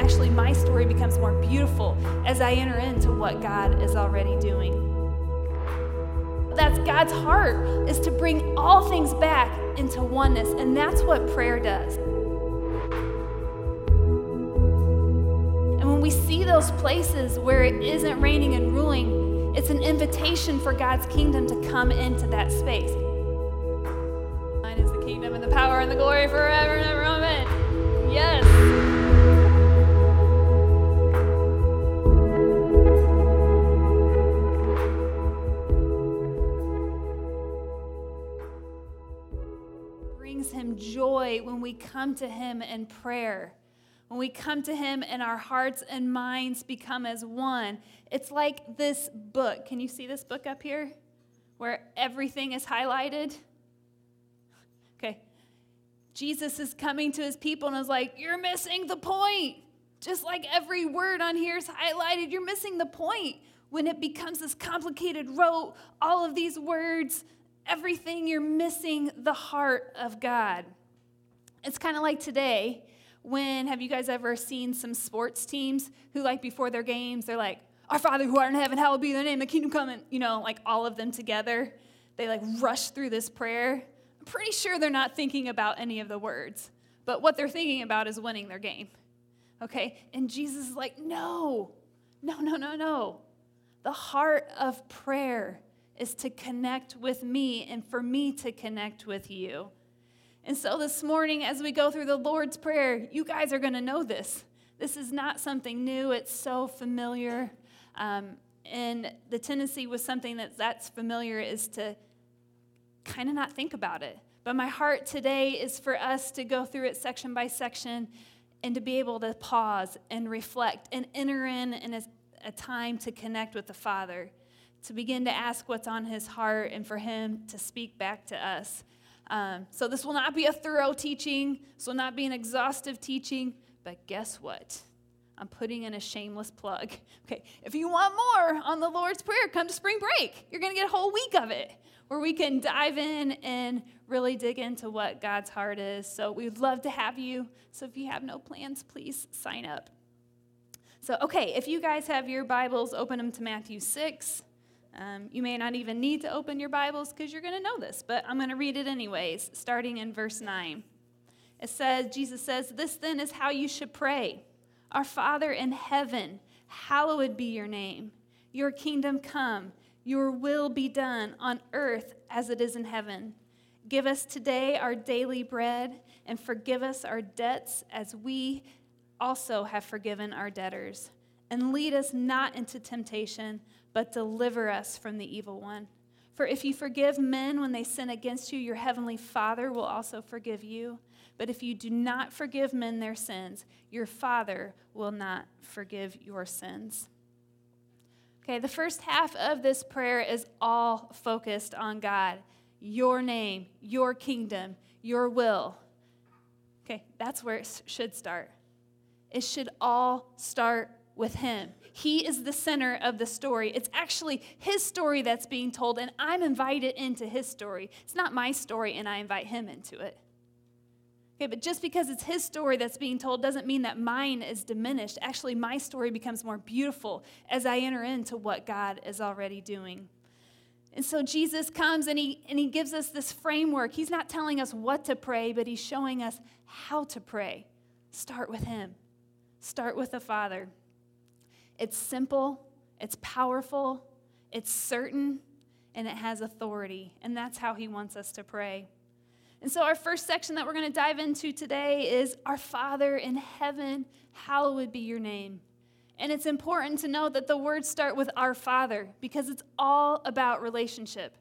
Actually, my story becomes more beautiful as I enter into what God is already doing. That's God's heart is to bring all things back into oneness, and that's what prayer does. And when we see those places where it isn't reigning and ruling, it's an invitation for God's kingdom to come into that space. Mine is the kingdom and the power and the glory forever and ever. Amen. Yes. Come to him in prayer. When we come to him and our hearts and minds become as one. It's like this book. Can you see this book up here? Where everything is highlighted? Okay. Jesus is coming to his people and is like, You're missing the point. Just like every word on here is highlighted, you're missing the point. When it becomes this complicated rote, all of these words, everything, you're missing the heart of God. It's kind of like today when have you guys ever seen some sports teams who, like, before their games, they're like, Our Father who art in heaven, hallowed be thy name, the kingdom come, and, you know, like all of them together. They like rush through this prayer. I'm pretty sure they're not thinking about any of the words, but what they're thinking about is winning their game. Okay? And Jesus is like, No, no, no, no, no. The heart of prayer is to connect with me and for me to connect with you. And so this morning, as we go through the Lord's Prayer, you guys are going to know this. This is not something new, it's so familiar. Um, and the tendency with something that that's familiar is to kind of not think about it. But my heart today is for us to go through it section by section and to be able to pause and reflect and enter in in a, a time to connect with the Father, to begin to ask what's on his heart and for him to speak back to us. Um, so, this will not be a thorough teaching, this will not be an exhaustive teaching, but guess what? I'm putting in a shameless plug. Okay, if you want more on the Lord's Prayer, come to spring break. You're going to get a whole week of it where we can dive in and really dig into what God's heart is. So, we'd love to have you. So, if you have no plans, please sign up. So, okay, if you guys have your Bibles, open them to Matthew 6. Um, you may not even need to open your Bibles because you're going to know this, but I'm going to read it anyways, starting in verse 9. It says, Jesus says, This then is how you should pray Our Father in heaven, hallowed be your name. Your kingdom come, your will be done on earth as it is in heaven. Give us today our daily bread, and forgive us our debts as we also have forgiven our debtors. And lead us not into temptation but deliver us from the evil one. For if you forgive men when they sin against you, your heavenly Father will also forgive you. But if you do not forgive men their sins, your Father will not forgive your sins. Okay, the first half of this prayer is all focused on God, your name, your kingdom, your will. Okay, that's where it should start. It should all start with Him. He is the center of the story. It's actually his story that's being told, and I'm invited into his story. It's not my story, and I invite him into it. Okay, but just because it's his story that's being told doesn't mean that mine is diminished. Actually, my story becomes more beautiful as I enter into what God is already doing. And so Jesus comes and he, and he gives us this framework. He's not telling us what to pray, but he's showing us how to pray. Start with him, start with the Father. It's simple, it's powerful, it's certain, and it has authority. And that's how he wants us to pray. And so, our first section that we're going to dive into today is Our Father in heaven, hallowed be your name. And it's important to know that the words start with Our Father because it's all about relationship.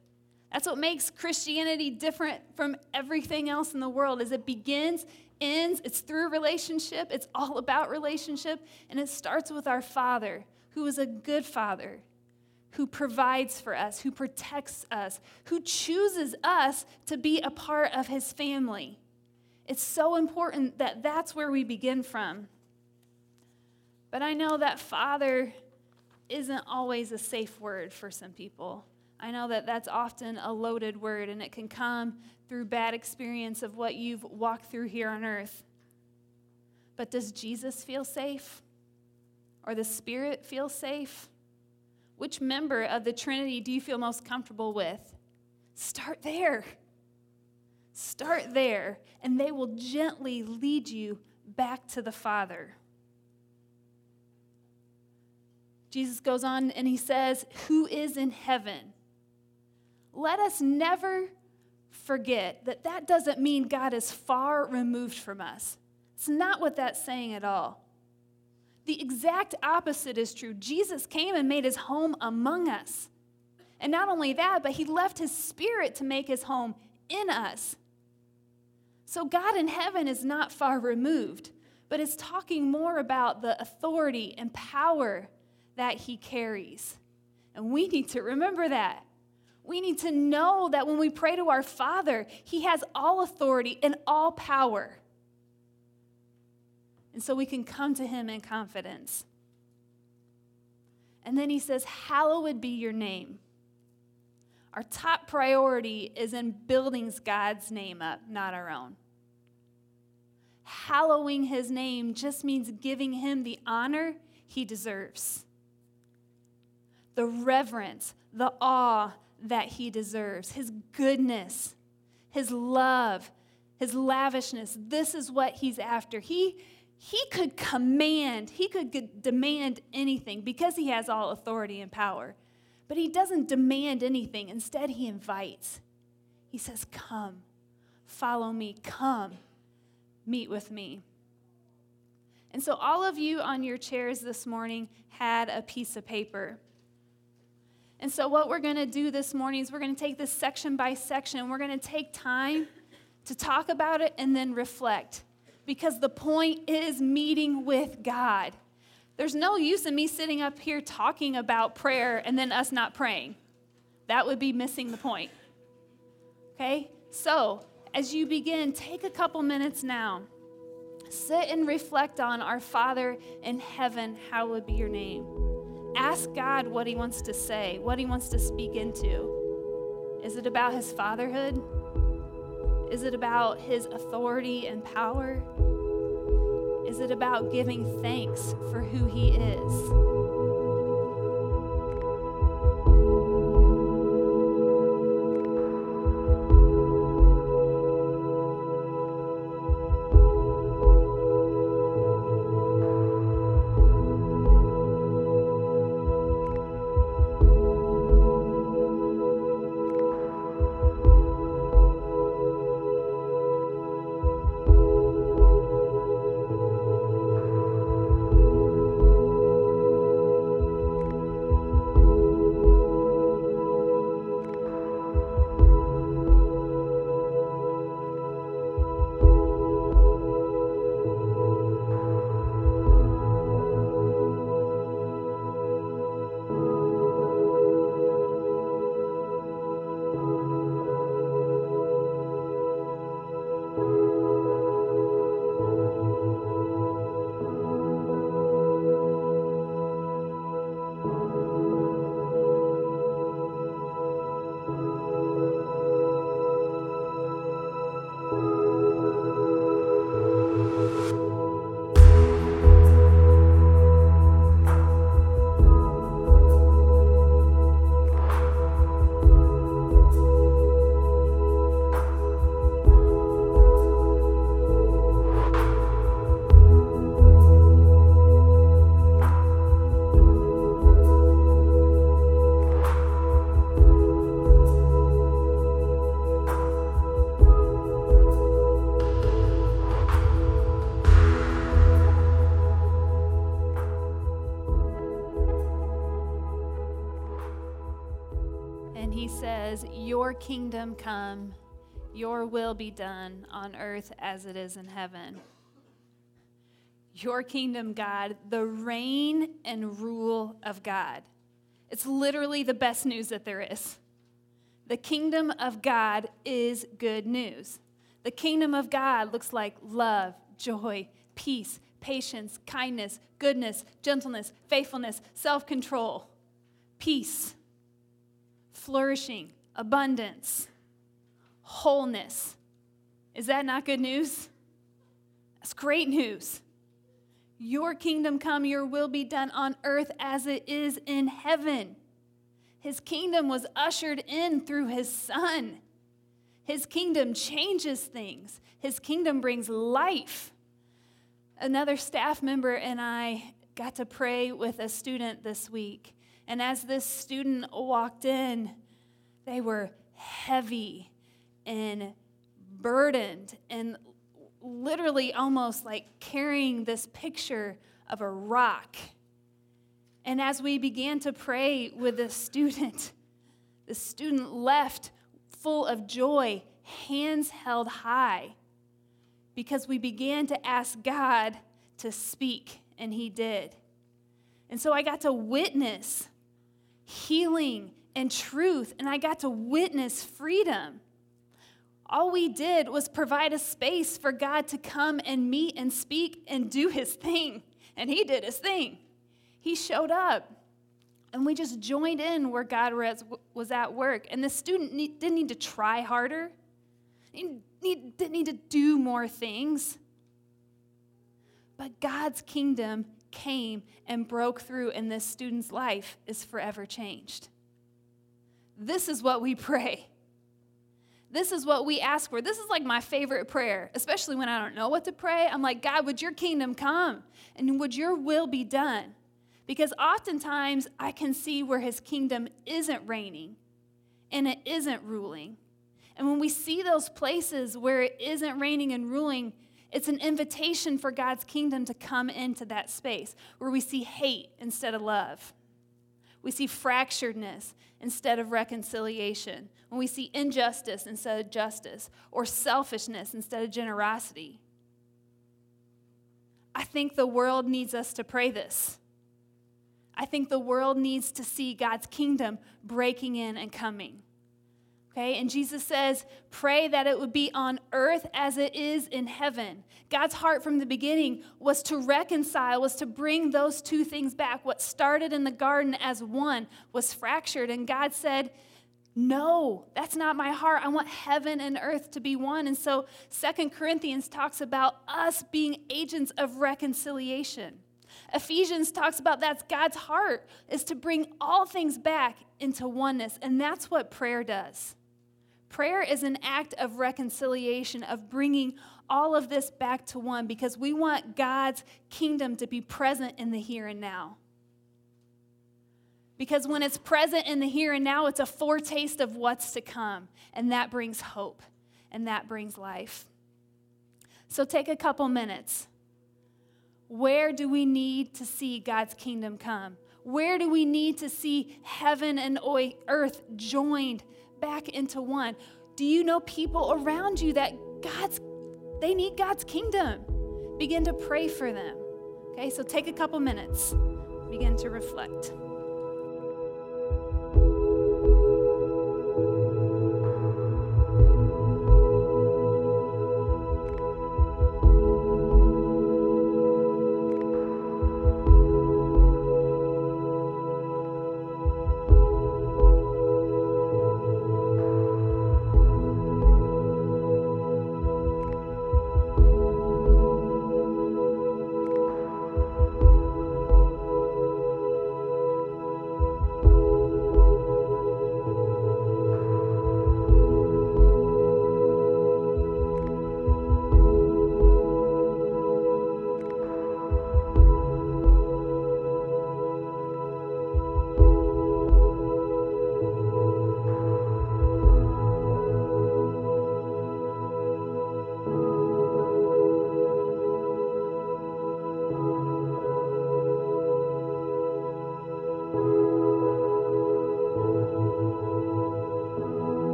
That's what makes Christianity different from everything else in the world is it begins ends, it's through relationship, it's all about relationship, and it starts with our Father, who is a good Father, who provides for us, who protects us, who chooses us to be a part of his family. It's so important that that's where we begin from. But I know that Father isn't always a safe word for some people. I know that that's often a loaded word and it can come through bad experience of what you've walked through here on earth. But does Jesus feel safe? Or the Spirit feel safe? Which member of the Trinity do you feel most comfortable with? Start there. Start there, and they will gently lead you back to the Father. Jesus goes on and he says, Who is in heaven? Let us never forget that that doesn't mean God is far removed from us. It's not what that's saying at all. The exact opposite is true. Jesus came and made his home among us. And not only that, but he left his spirit to make his home in us. So God in heaven is not far removed, but is talking more about the authority and power that he carries. And we need to remember that. We need to know that when we pray to our Father, he has all authority and all power. And so we can come to him in confidence. And then he says, Hallowed be your name. Our top priority is in building God's name up, not our own. Hallowing his name just means giving him the honor he deserves the reverence, the awe that he deserves, his goodness, his love, his lavishness. This is what he's after. He, he could command, he could demand anything because he has all authority and power. But he doesn't demand anything. Instead, he invites. He says, Come, follow me, come, meet with me. And so, all of you on your chairs this morning had a piece of paper. And so, what we're going to do this morning is we're going to take this section by section. We're going to take time to talk about it and then reflect because the point is meeting with God. There's no use in me sitting up here talking about prayer and then us not praying. That would be missing the point. Okay? So, as you begin, take a couple minutes now. Sit and reflect on our Father in heaven, hallowed be your name. Ask God what He wants to say, what He wants to speak into. Is it about His fatherhood? Is it about His authority and power? Is it about giving thanks for who He is? Kingdom come, your will be done on earth as it is in heaven. Your kingdom, God, the reign and rule of God. It's literally the best news that there is. The kingdom of God is good news. The kingdom of God looks like love, joy, peace, patience, kindness, goodness, gentleness, faithfulness, self control, peace, flourishing, abundance, wholeness. Is that not good news? That's great news. Your kingdom come, your will be done on earth as it is in heaven. His kingdom was ushered in through his son. His kingdom changes things, his kingdom brings life. Another staff member and I got to pray with a student this week. And as this student walked in, they were heavy and burdened and literally almost like carrying this picture of a rock. And as we began to pray with the student, the student left full of joy, hands held high, because we began to ask God to speak, and He did. And so I got to witness healing and truth, and I got to witness freedom. All we did was provide a space for God to come and meet and speak and do his thing. And he did his thing. He showed up. And we just joined in where God was at work. And the student didn't need to try harder, he didn't need to do more things. But God's kingdom came and broke through, and this student's life is forever changed. This is what we pray. This is what we ask for. This is like my favorite prayer, especially when I don't know what to pray. I'm like, God, would your kingdom come and would your will be done? Because oftentimes I can see where his kingdom isn't reigning and it isn't ruling. And when we see those places where it isn't reigning and ruling, it's an invitation for God's kingdom to come into that space where we see hate instead of love. We see fracturedness instead of reconciliation. When we see injustice instead of justice, or selfishness instead of generosity. I think the world needs us to pray this. I think the world needs to see God's kingdom breaking in and coming. Okay, and Jesus says, pray that it would be on earth as it is in heaven. God's heart from the beginning was to reconcile, was to bring those two things back. What started in the garden as one was fractured, and God said, no, that's not my heart. I want heaven and earth to be one. And so Second Corinthians talks about us being agents of reconciliation. Ephesians talks about that's God's heart is to bring all things back into oneness, and that's what prayer does. Prayer is an act of reconciliation, of bringing all of this back to one because we want God's kingdom to be present in the here and now. Because when it's present in the here and now, it's a foretaste of what's to come, and that brings hope and that brings life. So take a couple minutes. Where do we need to see God's kingdom come? Where do we need to see heaven and earth joined back into one. Do you know people around you that God's they need God's kingdom? Begin to pray for them. Okay? So take a couple minutes. Begin to reflect.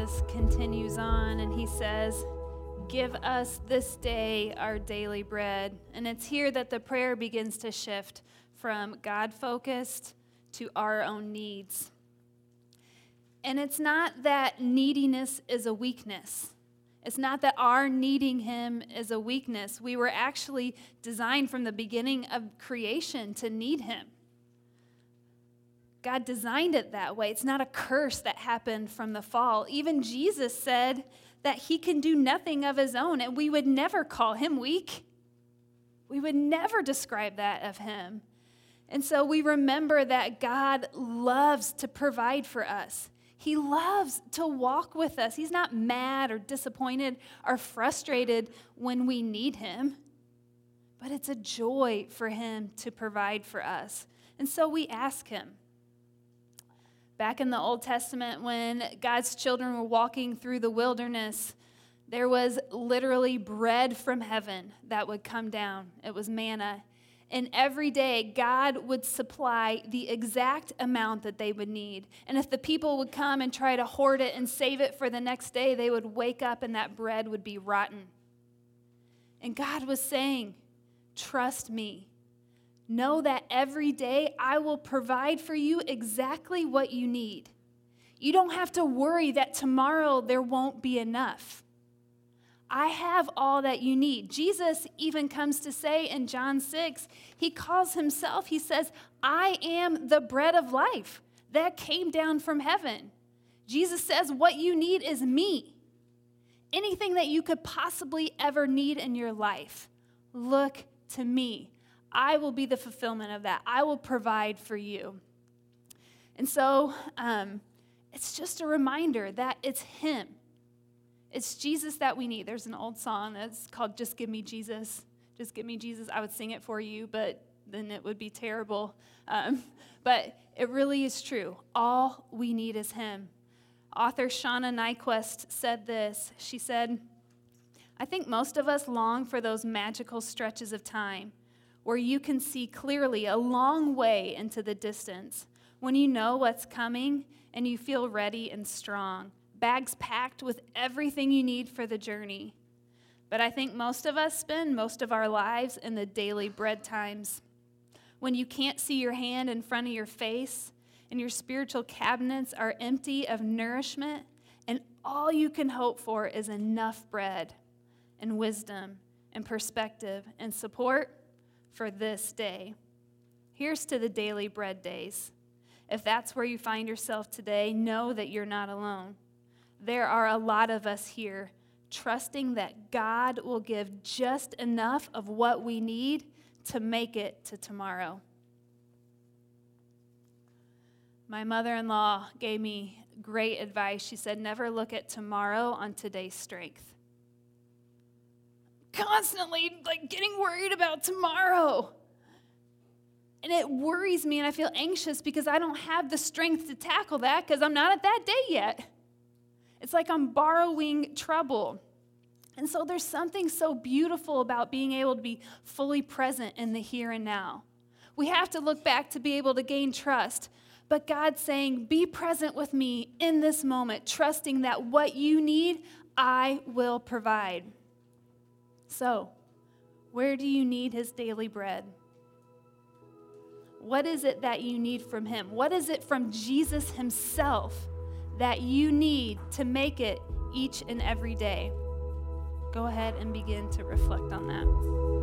Jesus continues on and he says, Give us this day our daily bread. And it's here that the prayer begins to shift from God focused to our own needs. And it's not that neediness is a weakness. It's not that our needing Him is a weakness. We were actually designed from the beginning of creation to need Him. God designed it that way. It's not a curse that happened from the fall. Even Jesus said that He can do nothing of His own, and we would never call Him weak. We would never describe that of Him. And so we remember that God loves to provide for us. He loves to walk with us. He's not mad or disappointed or frustrated when we need Him, but it's a joy for Him to provide for us. And so we ask Him. Back in the Old Testament, when God's children were walking through the wilderness, there was literally bread from heaven that would come down. It was manna. And every day, God would supply the exact amount that they would need. And if the people would come and try to hoard it and save it for the next day, they would wake up and that bread would be rotten. And God was saying, Trust me. Know that every day I will provide for you exactly what you need. You don't have to worry that tomorrow there won't be enough. I have all that you need. Jesus even comes to say in John 6, he calls himself, he says, I am the bread of life that came down from heaven. Jesus says, What you need is me. Anything that you could possibly ever need in your life, look to me. I will be the fulfillment of that. I will provide for you. And so um, it's just a reminder that it's Him it's Jesus that we need. There's an old song that's called Just Give Me Jesus. Just give me Jesus. I would sing it for you, but then it would be terrible. Um, but it really is true. All we need is Him. Author Shauna Niequist said this. She said, I think most of us long for those magical stretches of time where you can see clearly a long way into the distance, when you know what's coming and you feel ready and strong bags packed with everything you need for the journey. But I think most of us spend most of our lives in the daily bread times. When you can't see your hand in front of your face and your spiritual cabinets are empty of nourishment, and all you can hope for is enough bread and wisdom and perspective and support for this day. Here's to the daily bread days. If that's where you find yourself today, know that you're not alone there are a lot of us here trusting that God will give just enough of what we need to make it to tomorrow. My mother in law gave me great advice. She said, Never look at tomorrow on today's strength. Constantly, like, getting worried about tomorrow. And it worries me, and I feel anxious because I don't have the strength to tackle that because I'm not at that day yet. It's like I'm borrowing trouble. And so there's something so beautiful about being able to be fully present in the here and now. We have to look back to be able to gain trust. But God's saying, Be present with me in this moment, trusting that what you need, I will provide. So, where do you need His daily bread? What is it that you need from Him? What is it from Jesus Himself that you need to make it each and every day. Go ahead and begin to reflect on that.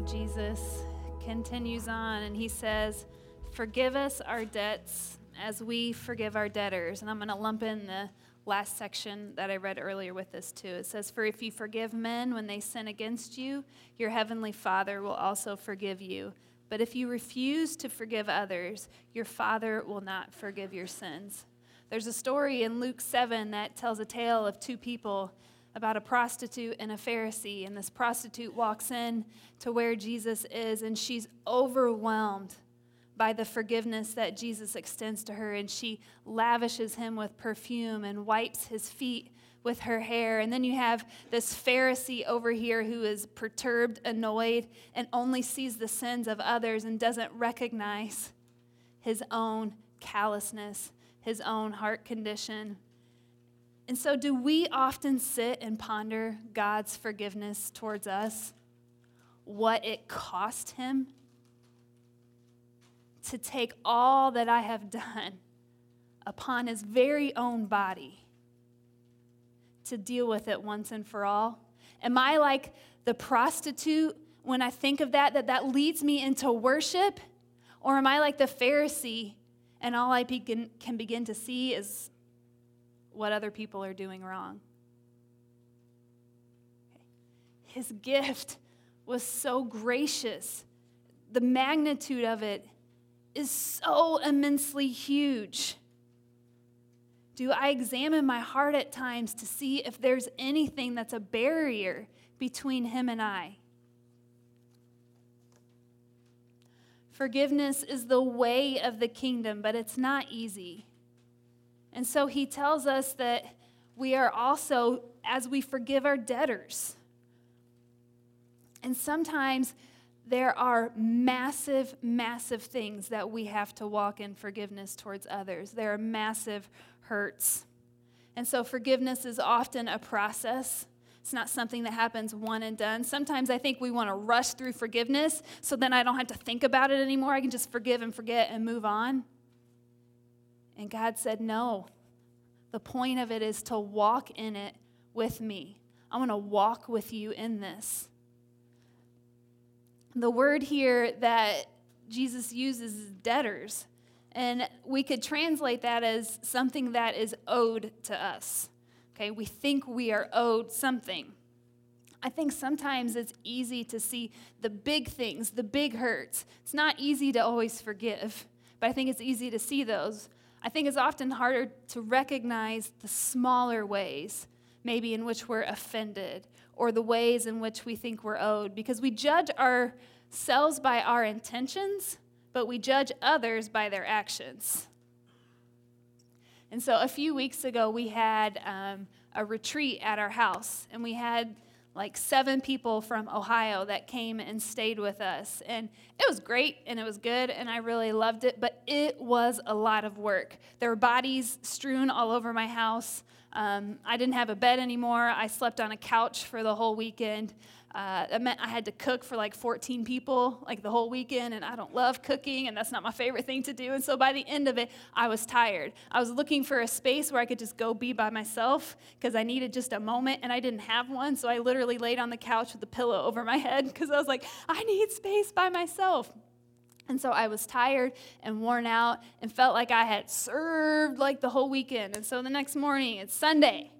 Jesus continues on and he says, Forgive us our debts as we forgive our debtors. And I'm going to lump in the last section that I read earlier with this too. It says, For if you forgive men when they sin against you, your heavenly Father will also forgive you. But if you refuse to forgive others, your Father will not forgive your sins. There's a story in Luke 7 that tells a tale of two people about a prostitute and a Pharisee. And this prostitute walks in to where Jesus is, and she's overwhelmed by the forgiveness that Jesus extends to her. And she lavishes him with perfume and wipes his feet with her hair. And then you have this Pharisee over here who is perturbed, annoyed, and only sees the sins of others and doesn't recognize his own callousness, his own heart condition. And so, do we often sit and ponder God's forgiveness towards us? What it cost him to take all that I have done upon his very own body to deal with it once and for all? Am I like the prostitute when I think of that, that that leads me into worship? Or am I like the Pharisee and all I begin, can begin to see is what other people are doing wrong. His gift was so gracious. The magnitude of it is so immensely huge. Do I examine my heart at times to see if there's anything that's a barrier between him and I? Forgiveness is the way of the kingdom, but it's not easy. And so he tells us that we are also, as we forgive our debtors. And sometimes there are massive, massive things that we have to walk in forgiveness towards others. There are massive hurts. And so forgiveness is often a process. It's not something that happens one and done. Sometimes I think we want to rush through forgiveness so then I don't have to think about it anymore. I can just forgive and forget and move on. And God said, No. The point of it is to walk in it with me. I want to walk with you in this. The word here that Jesus uses is debtors. And we could translate that as something that is owed to us. Okay, we think we are owed something. I think sometimes it's easy to see the big things, the big hurts. It's not easy to always forgive, but I think it's easy to see those. I think it's often harder to recognize the smaller ways, maybe in which we're offended, or the ways in which we think we're owed, because we judge ourselves by our intentions, but we judge others by their actions. And so a few weeks ago, we had um, a retreat at our house, and we had like seven people from Ohio that came and stayed with us. And it was great and it was good and I really loved it, but it was a lot of work. There were bodies strewn all over my house. Um, I didn't have a bed anymore. I slept on a couch for the whole weekend. Uh, that meant I had to cook for like 14 people like the whole weekend, and I don't love cooking, and that's not my favorite thing to do. And so by the end of it, I was tired. I was looking for a space where I could just go be by myself because I needed just a moment, and I didn't have one. So I literally laid on the couch with a pillow over my head because I was like, I need space by myself. And so I was tired and worn out and felt like I had served like the whole weekend. And so the next morning, it's Sunday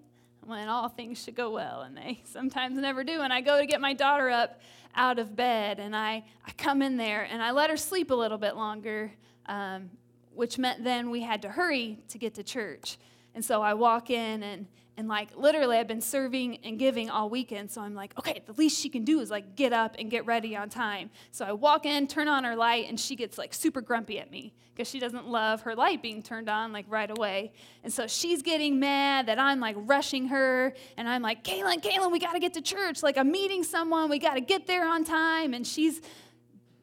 when all things should go well, and they sometimes never do. And I go to get my daughter up out of bed, and I, I come in there and I let her sleep a little bit longer, um, which meant then we had to hurry to get to church. And so I walk in and and like literally, I've been serving and giving all weekend. So I'm like, okay, the least she can do is like get up and get ready on time. So I walk in, turn on her light, and she gets like super grumpy at me because she doesn't love her light being turned on like right away. And so she's getting mad that I'm like rushing her. And I'm like, Kaylin, Kaylin, we got to get to church. Like I'm meeting someone. We got to get there on time. And she's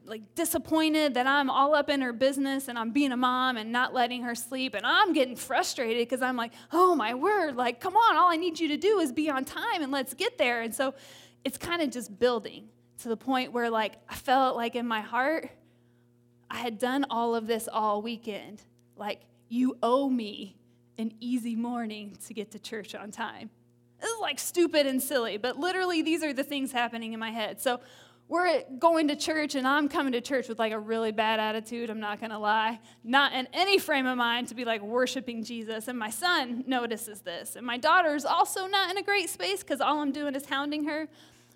like disappointed that I'm all up in her business and I'm being a mom and not letting her sleep. And I'm getting frustrated because I'm like, oh my word, like, come on, all I need you to do is be on time and let's get there. And so it's kind of just building to the point where, like, I felt like in my heart, I had done all of this all weekend. Like, you owe me an easy morning to get to church on time. This is like stupid and silly, but literally, these are the things happening in my head. So we're going to church and I'm coming to church with like a really bad attitude, I'm not gonna lie. Not in any frame of mind to be like worshiping Jesus. And my son notices this. And my daughter's also not in a great space because all I'm doing is hounding her.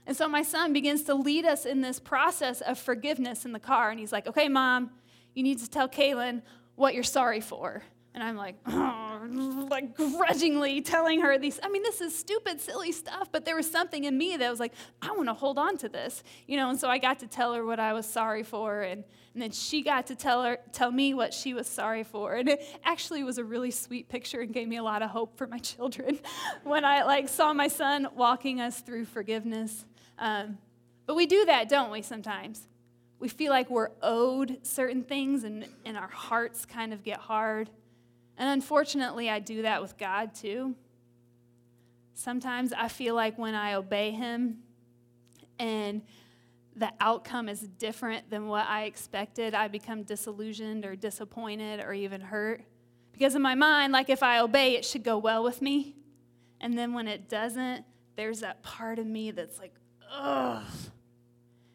And so my son begins to lead us in this process of forgiveness in the car. And he's like, okay, mom, you need to tell Kaylin what you're sorry for. And I'm like, oh, like grudgingly telling her these. I mean, this is stupid, silly stuff, but there was something in me that was like, I want to hold on to this, you know. And so I got to tell her what I was sorry for, and, and then she got to tell her, tell me what she was sorry for. And it actually was a really sweet picture and gave me a lot of hope for my children when I like saw my son walking us through forgiveness. Um, but we do that, don't we? Sometimes we feel like we're owed certain things, and, and our hearts kind of get hard. And unfortunately, I do that with God too. Sometimes I feel like when I obey Him and the outcome is different than what I expected, I become disillusioned or disappointed or even hurt. Because in my mind, like if I obey, it should go well with me. And then when it doesn't, there's that part of me that's like, ugh.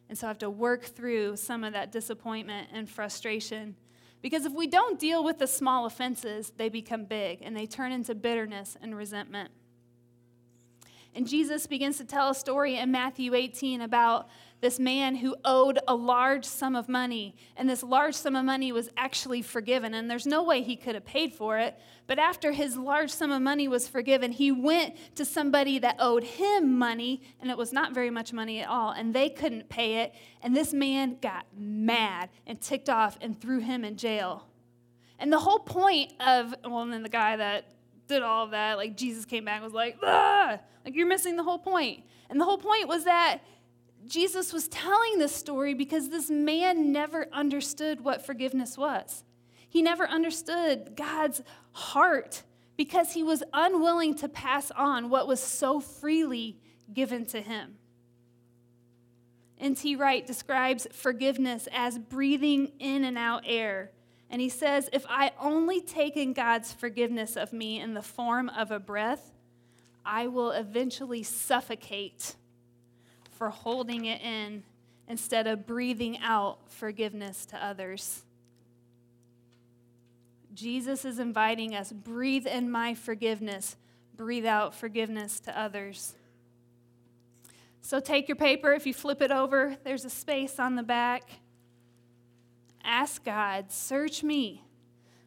And so I have to work through some of that disappointment and frustration because if we don't deal with the small offenses, they become big and they turn into bitterness and resentment. And Jesus begins to tell a story in Matthew 18 about this man who owed a large sum of money, and this large sum of money was actually forgiven, and there's no way he could have paid for it. But after his large sum of money was forgiven, he went to somebody that owed him money, and it was not very much money at all, and they couldn't pay it. And this man got mad and ticked off and threw him in jail. And the whole point of, well, and then the guy that did all of that, like Jesus came back was like, ah, like you're missing the whole point. And the whole point was that Jesus was telling this story because this man never understood what forgiveness was. He never understood God's heart because he was unwilling to pass on what was so freely given to him. N.T. Wright describes forgiveness as breathing in and out air. And he says, If I only take in God's forgiveness of me in the form of a breath, I will eventually suffocate for holding it in instead of breathing out forgiveness to others. Jesus is inviting us breathe in my forgiveness, breathe out forgiveness to others. So take your paper, if you flip it over, there's a space on the back. Ask God, search me,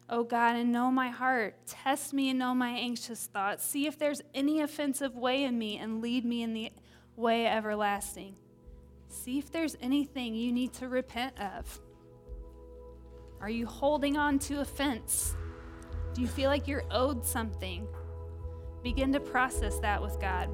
oh God, and know my heart. Test me and know my anxious thoughts. See if there's any offensive way in me and lead me in the way everlasting. See if there's anything you need to repent of. Are you holding on to offense? Do you feel like you're owed something? Begin to process that with God.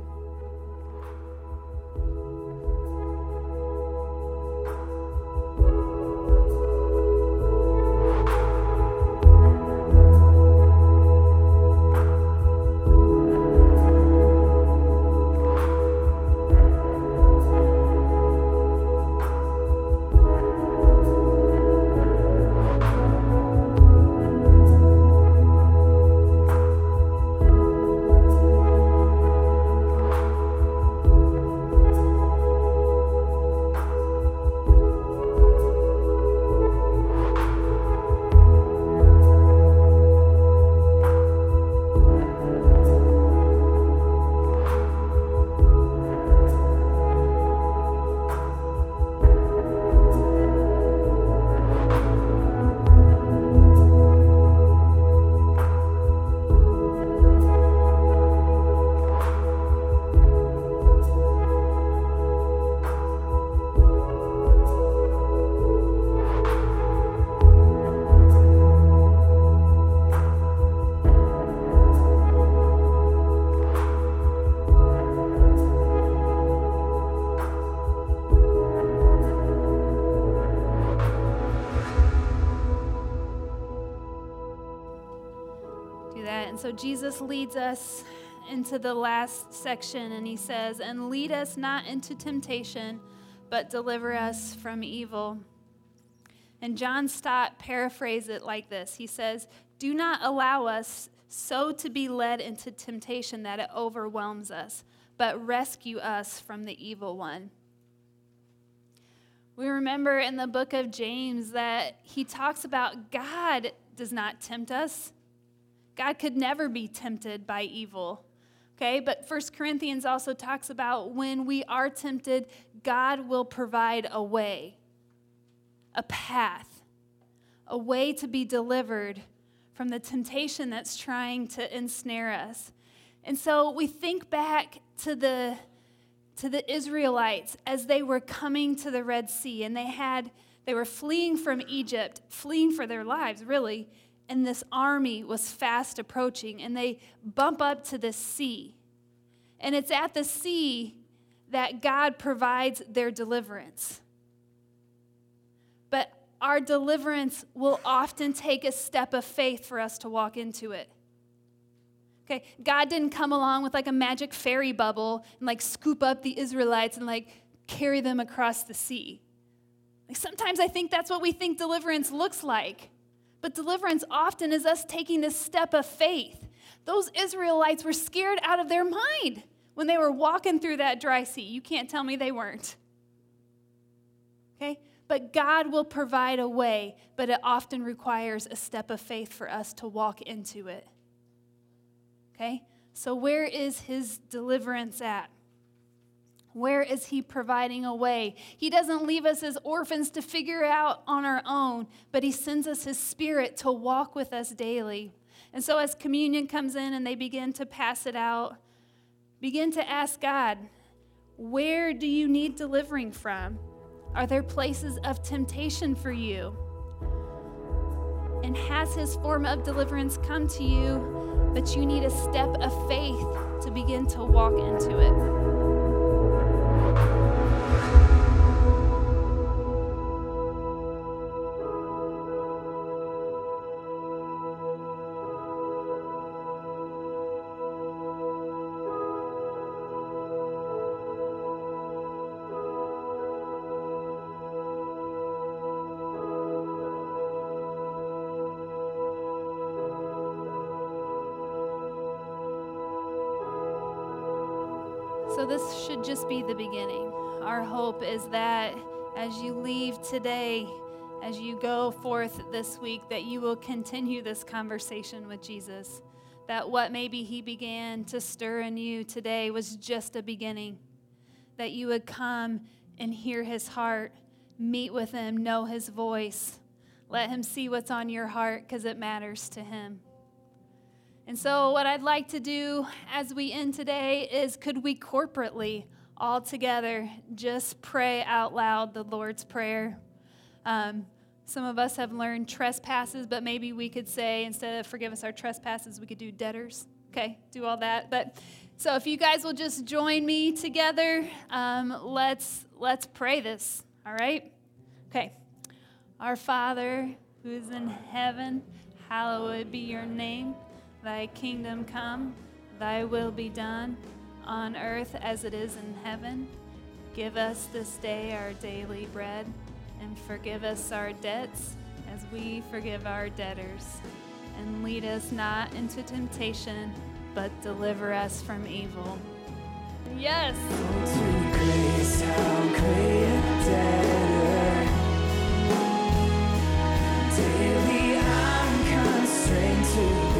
Jesus leads us into the last section and he says, And lead us not into temptation, but deliver us from evil. And John Stott paraphrased it like this He says, Do not allow us so to be led into temptation that it overwhelms us, but rescue us from the evil one. We remember in the book of James that he talks about God does not tempt us. God could never be tempted by evil. Okay, but First Corinthians also talks about when we are tempted, God will provide a way, a path, a way to be delivered from the temptation that's trying to ensnare us. And so we think back to the to the Israelites as they were coming to the Red Sea and they had they were fleeing from Egypt, fleeing for their lives really, and this army was fast approaching and they bump up to the sea. And it's at the sea that God provides their deliverance. But our deliverance will often take a step of faith for us to walk into it. Okay, God didn't come along with like a magic fairy bubble and like scoop up the Israelites and like carry them across the sea. Like sometimes I think that's what we think deliverance looks like. But deliverance often is us taking this step of faith. Those Israelites were scared out of their mind when they were walking through that dry sea. You can't tell me they weren't. Okay? But God will provide a way, but it often requires a step of faith for us to walk into it. Okay? So, where is his deliverance at? Where is he providing a way? He doesn't leave us as orphans to figure out on our own, but he sends us his spirit to walk with us daily. And so, as communion comes in and they begin to pass it out, begin to ask God, where do you need delivering from? Are there places of temptation for you? And has his form of deliverance come to you, but you need a step of faith to begin to walk into it? This should just be the beginning. Our hope is that as you leave today, as you go forth this week, that you will continue this conversation with Jesus. That what maybe He began to stir in you today was just a beginning. That you would come and hear His heart, meet with Him, know His voice. Let Him see what's on your heart because it matters to Him. And so, what I'd like to do as we end today is could we corporately, all together, just pray out loud the Lord's Prayer? Um, some of us have learned trespasses, but maybe we could say instead of forgive us our trespasses, we could do debtors. Okay, do all that. But so if you guys will just join me together, um, let's let's pray this. All right. Okay. Our Father who is in heaven, hallowed be your name. Thy kingdom come, thy will be done, on earth as it is in heaven. Give us this day our daily bread, and forgive us our debts as we forgive our debtors. And lead us not into temptation, but deliver us from evil. Yes. Daily I'm constrained to